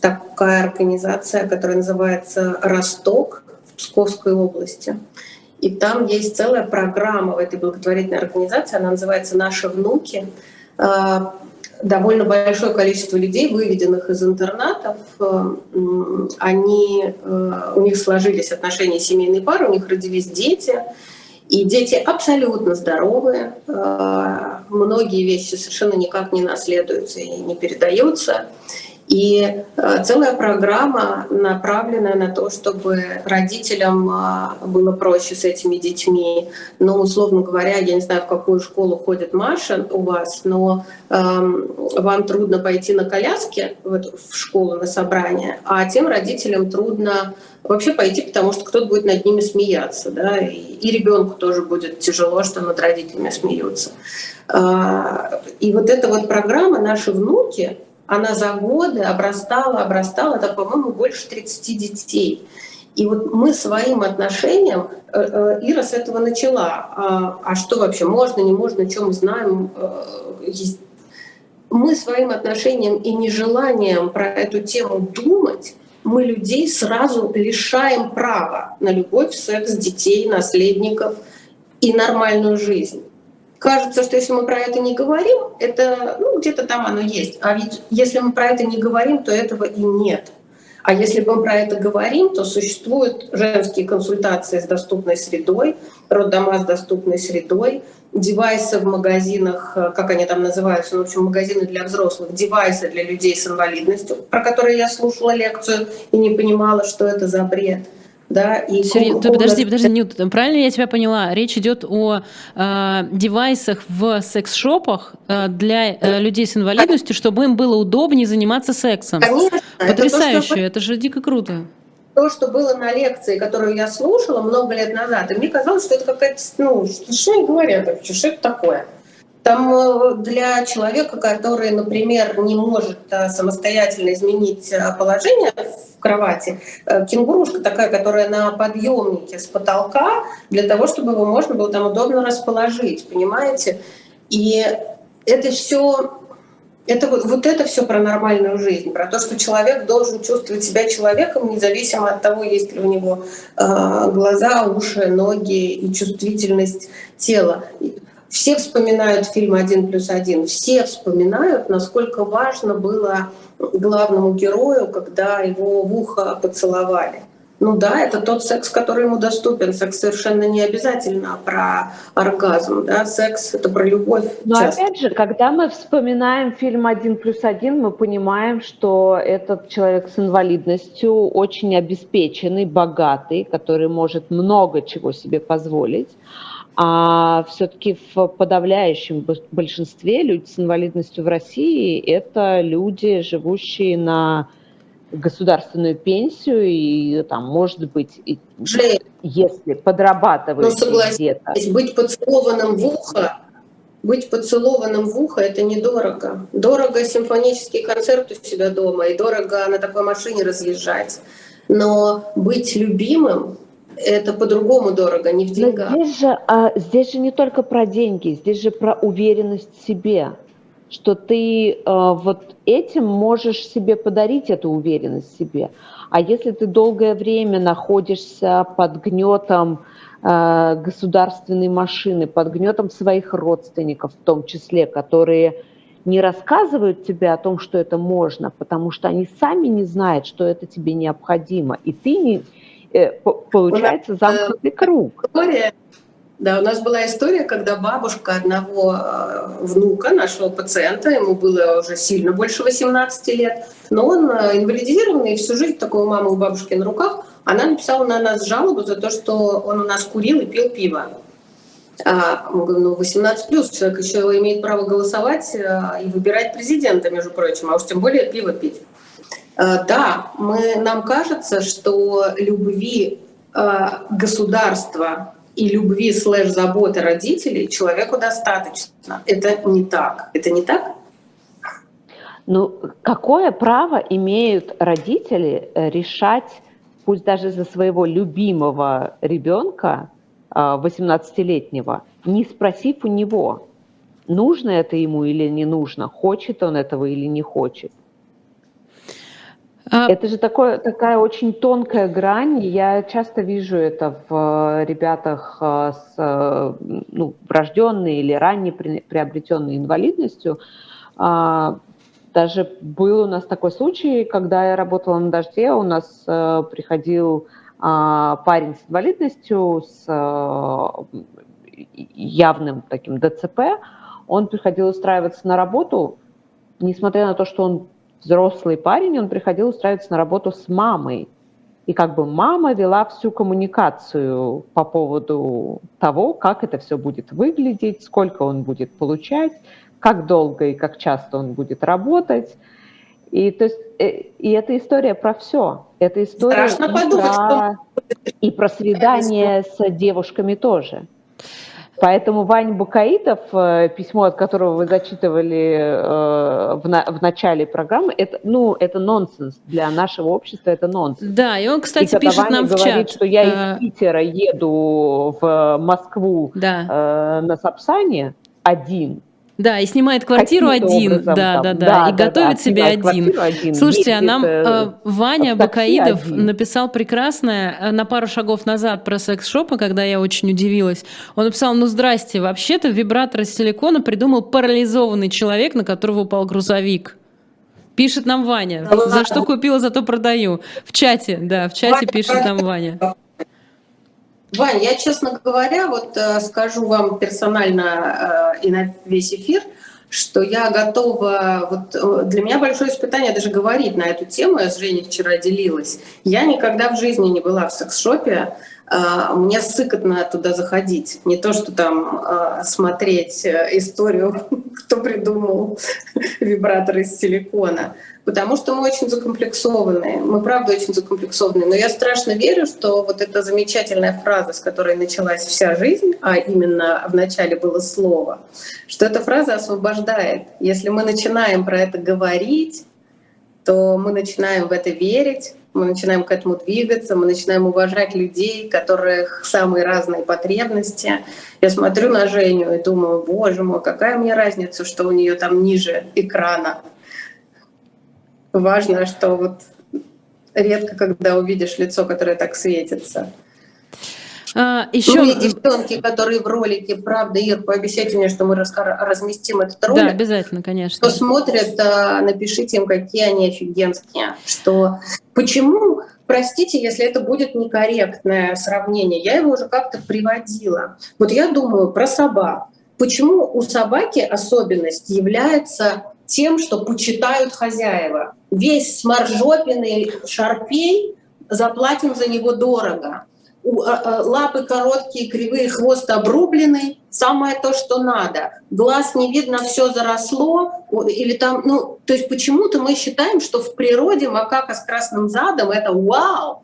такая организация, которая называется «Росток» в Псковской области. И там есть целая программа в этой благотворительной организации, она называется «Наши внуки». А, довольно большое количество людей, выведенных из интернатов, они, э, у них сложились отношения семейной пары, у них родились дети, и дети абсолютно здоровые, э, многие вещи совершенно никак не наследуются и не передаются. И э, целая программа направленная на то, чтобы родителям э, было проще с этими детьми. Ну, условно говоря, я не знаю, в какую школу ходит Маша у вас, но эм, вам трудно пойти на коляске в, в школу на собрание, а тем родителям трудно вообще пойти, потому что кто-то будет над ними смеяться, да, и, и ребенку тоже будет тяжело, что над родителями смеются. Э, и вот эта вот программа «Наши внуки», она за годы обрастала, обрастала, это, по-моему, больше 30 детей. И вот мы своим отношением, э, э, Ира с этого начала. А, а что вообще можно, не можно, что мы знаем? Э, мы своим отношением и нежеланием про эту тему думать, мы людей сразу лишаем права на любовь, секс, детей, наследников и нормальную жизнь кажется, что если мы про это не говорим, это ну, где-то там оно есть. А ведь если мы про это не говорим, то этого и нет. А если мы про это говорим, то существуют женские консультации с доступной средой, роддома с доступной средой, девайсы в магазинах, как они там называются, ну, в общем, магазины для взрослых, девайсы для людей с инвалидностью, про которые я слушала лекцию и не понимала, что это за бред – да, и Серьез... Ты, подожди, подожди, Нют, правильно я тебя поняла? Речь идет о э, девайсах в секс-шопах э, для э, людей с инвалидностью, чтобы им было удобнее заниматься сексом. Конечно. Потрясающе, это, то, что... это же дико круто. То, что было на лекции, которую я слушала много лет назад, и мне казалось, что это какая-то, ну, что они говорят что это такое? Там э, для человека, который, например, не может э, самостоятельно изменить э, положение в кровати, кенгурушка такая, которая на подъемнике с потолка, для того, чтобы его можно было там удобно расположить, понимаете? И это все это вот, вот это все про нормальную жизнь, про то, что человек должен чувствовать себя человеком, независимо от того, есть ли у него э, глаза, уши, ноги и чувствительность тела. Все вспоминают фильм «Один плюс один», все вспоминают, насколько важно было главному герою, когда его в ухо поцеловали. Ну да, это тот секс, который ему доступен. Секс совершенно не обязательно про оргазм. Да? Секс — это про любовь. Но часто. опять же, когда мы вспоминаем фильм «Один плюс один», мы понимаем, что этот человек с инвалидностью очень обеспеченный, богатый, который может много чего себе позволить а все-таки в подавляющем большинстве люди с инвалидностью в России это люди, живущие на государственную пенсию и там, может быть, и, если подрабатывают ну, где-то. Быть поцелованным в ухо, быть поцелованным в ухо это недорого. Дорого симфонический концерт у себя дома и дорого на такой машине разъезжать. Но быть любимым это по-другому дорого, не в деньгах. Но здесь же, а, здесь же не только про деньги, здесь же про уверенность в себе, что ты а, вот этим можешь себе подарить эту уверенность в себе. А если ты долгое время находишься под гнетом а, государственной машины, под гнетом своих родственников в том числе, которые не рассказывают тебе о том, что это можно, потому что они сами не знают, что это тебе необходимо, и ты не, э, получается замкнутый круг. История, да, у нас была история, когда бабушка одного э, внука, нашего пациента, ему было уже сильно больше 18 лет, но он э, инвалидизированный, и всю жизнь такого мамы у бабушки на руках, она написала на нас жалобу за то, что он у нас курил и пил пиво. А, мы говорим, ну, 18 плюс, человек еще имеет право голосовать и выбирать президента, между прочим, а уж тем более пиво пить. А, да, мы, нам кажется, что любви а, государства и любви слэш заботы родителей человеку достаточно. Это не так. Это не так? Ну, какое право имеют родители э, решать, пусть даже за своего любимого ребенка, 18-летнего, а, не спросив у него, нужно это ему или не нужно, хочет он этого или не хочет. А... Это же такое, такая очень тонкая грань. Я часто вижу это в ребятах а, с ну, врожденной или ранее приобретенной инвалидностью. А, даже был у нас такой случай, когда я работала на дожде, у нас приходил а, парень с инвалидностью, с э, явным таким ДЦП, он приходил устраиваться на работу, несмотря на то, что он взрослый парень, он приходил устраиваться на работу с мамой. И как бы мама вела всю коммуникацию по поводу того, как это все будет выглядеть, сколько он будет получать, как долго и как часто он будет работать. И, то есть, э, и эта история про все. Это история Страшно и, подумать, про, что... и про свидание с девушками тоже. Поэтому Вань Букаитов, э, письмо, от которого вы зачитывали э, в, на, в начале программы, это, ну, это нонсенс. Для нашего общества это нонсенс. Да, и он, кстати, и пишет Ваня нам говорит, в чат. что я из Питера еду в Москву да. э, на Сапсане один, да, и снимает квартиру один, образом, да, там, да, да, да, и да, готовит да, себе один. один. Слушайте, а нам э, Ваня Бакаидов один. написал прекрасное э, на пару шагов назад про секс-шопы, когда я очень удивилась. Он написал, ну здрасте, вообще-то вибратор из силикона придумал парализованный человек, на которого упал грузовик. Пишет нам Ваня. За что купила, зато продаю. В чате, да, в чате пишет нам Ваня. Вань, я, честно говоря, вот э, скажу вам персонально э, и на весь эфир, что я готова, вот э, для меня большое испытание даже говорить на эту тему, я с Женей вчера делилась. Я никогда в жизни не была в секс-шопе, мне сыкотно туда заходить. Не то, что там э, смотреть э, историю, кто придумал вибратор из силикона потому что мы очень закомплексованные. Мы, правда, очень закомплексованные. Но я страшно верю, что вот эта замечательная фраза, с которой началась вся жизнь, а именно в начале было слово, что эта фраза освобождает. Если мы начинаем про это говорить, то мы начинаем в это верить, мы начинаем к этому двигаться, мы начинаем уважать людей, у которых самые разные потребности. Я смотрю на Женю и думаю, боже мой, какая мне разница, что у нее там ниже экрана важно, что вот редко, когда увидишь лицо, которое так светится. А, еще... Ну и девчонки, которые в ролике, правда, Ир, пообещайте мне, что мы разместим этот ролик. Да, обязательно, конечно. Кто смотрит, а, напишите им, какие они офигенские. Что... Почему, простите, если это будет некорректное сравнение, я его уже как-то приводила. Вот я думаю про собак. Почему у собаки особенность является тем, что почитают хозяева. Весь сморжопенный шарпей заплатим за него дорого. А, а, лапы короткие, кривые, хвост обрубленный, самое то, что надо. Глаз не видно, все заросло, или там, ну, то есть почему-то мы считаем, что в природе макака с красным задом это вау,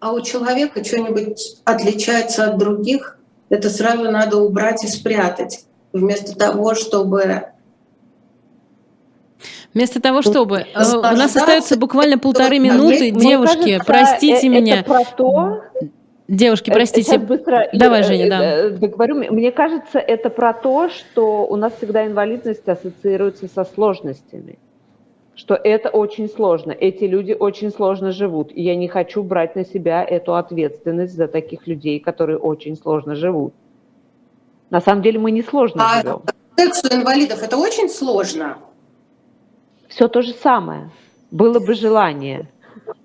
а у человека что-нибудь отличается от других, это сразу надо убрать и спрятать, вместо того, чтобы Вместо того, чтобы... Э, у нас остается буквально полторы минуты. Девушки, простите меня. Это про то, Девушки, простите. быстро Давай, Женя, да. Договорю. Мне кажется, это про то, что у нас всегда инвалидность ассоциируется со сложностями. Что это очень сложно. Эти люди очень сложно живут. И я не хочу брать на себя эту ответственность за таких людей, которые очень сложно живут. На самом деле мы не сложно а живем. Секцию инвалидов это очень сложно. Все то же самое. Было бы желание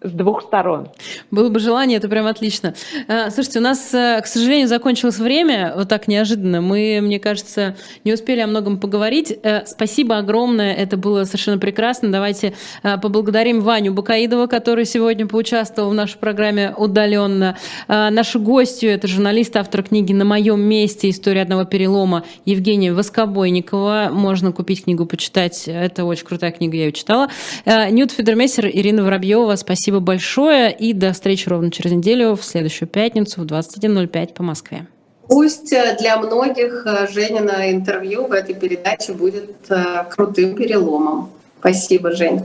с двух сторон. Было бы желание, это прям отлично. А, слушайте, у нас, э, к сожалению, закончилось время, вот так неожиданно. Мы, мне кажется, не успели о многом поговорить. Э, спасибо огромное, это было совершенно прекрасно. Давайте э, поблагодарим Ваню Бакаидова, который сегодня поучаствовал в нашей программе удаленно. Нашу гостью, это журналист, автор книги «На моем месте. История одного перелома» Евгения Воскобойникова. Можно купить книгу, почитать. Это очень крутая книга, я ее читала. Нют Федермессер, Ирина Воробьева, Спасибо большое и до встречи ровно через неделю в следующую пятницу в 21.05 по Москве. Пусть э, для многих э, Женина интервью в этой передаче будет э, крутым переломом. Спасибо, Жень.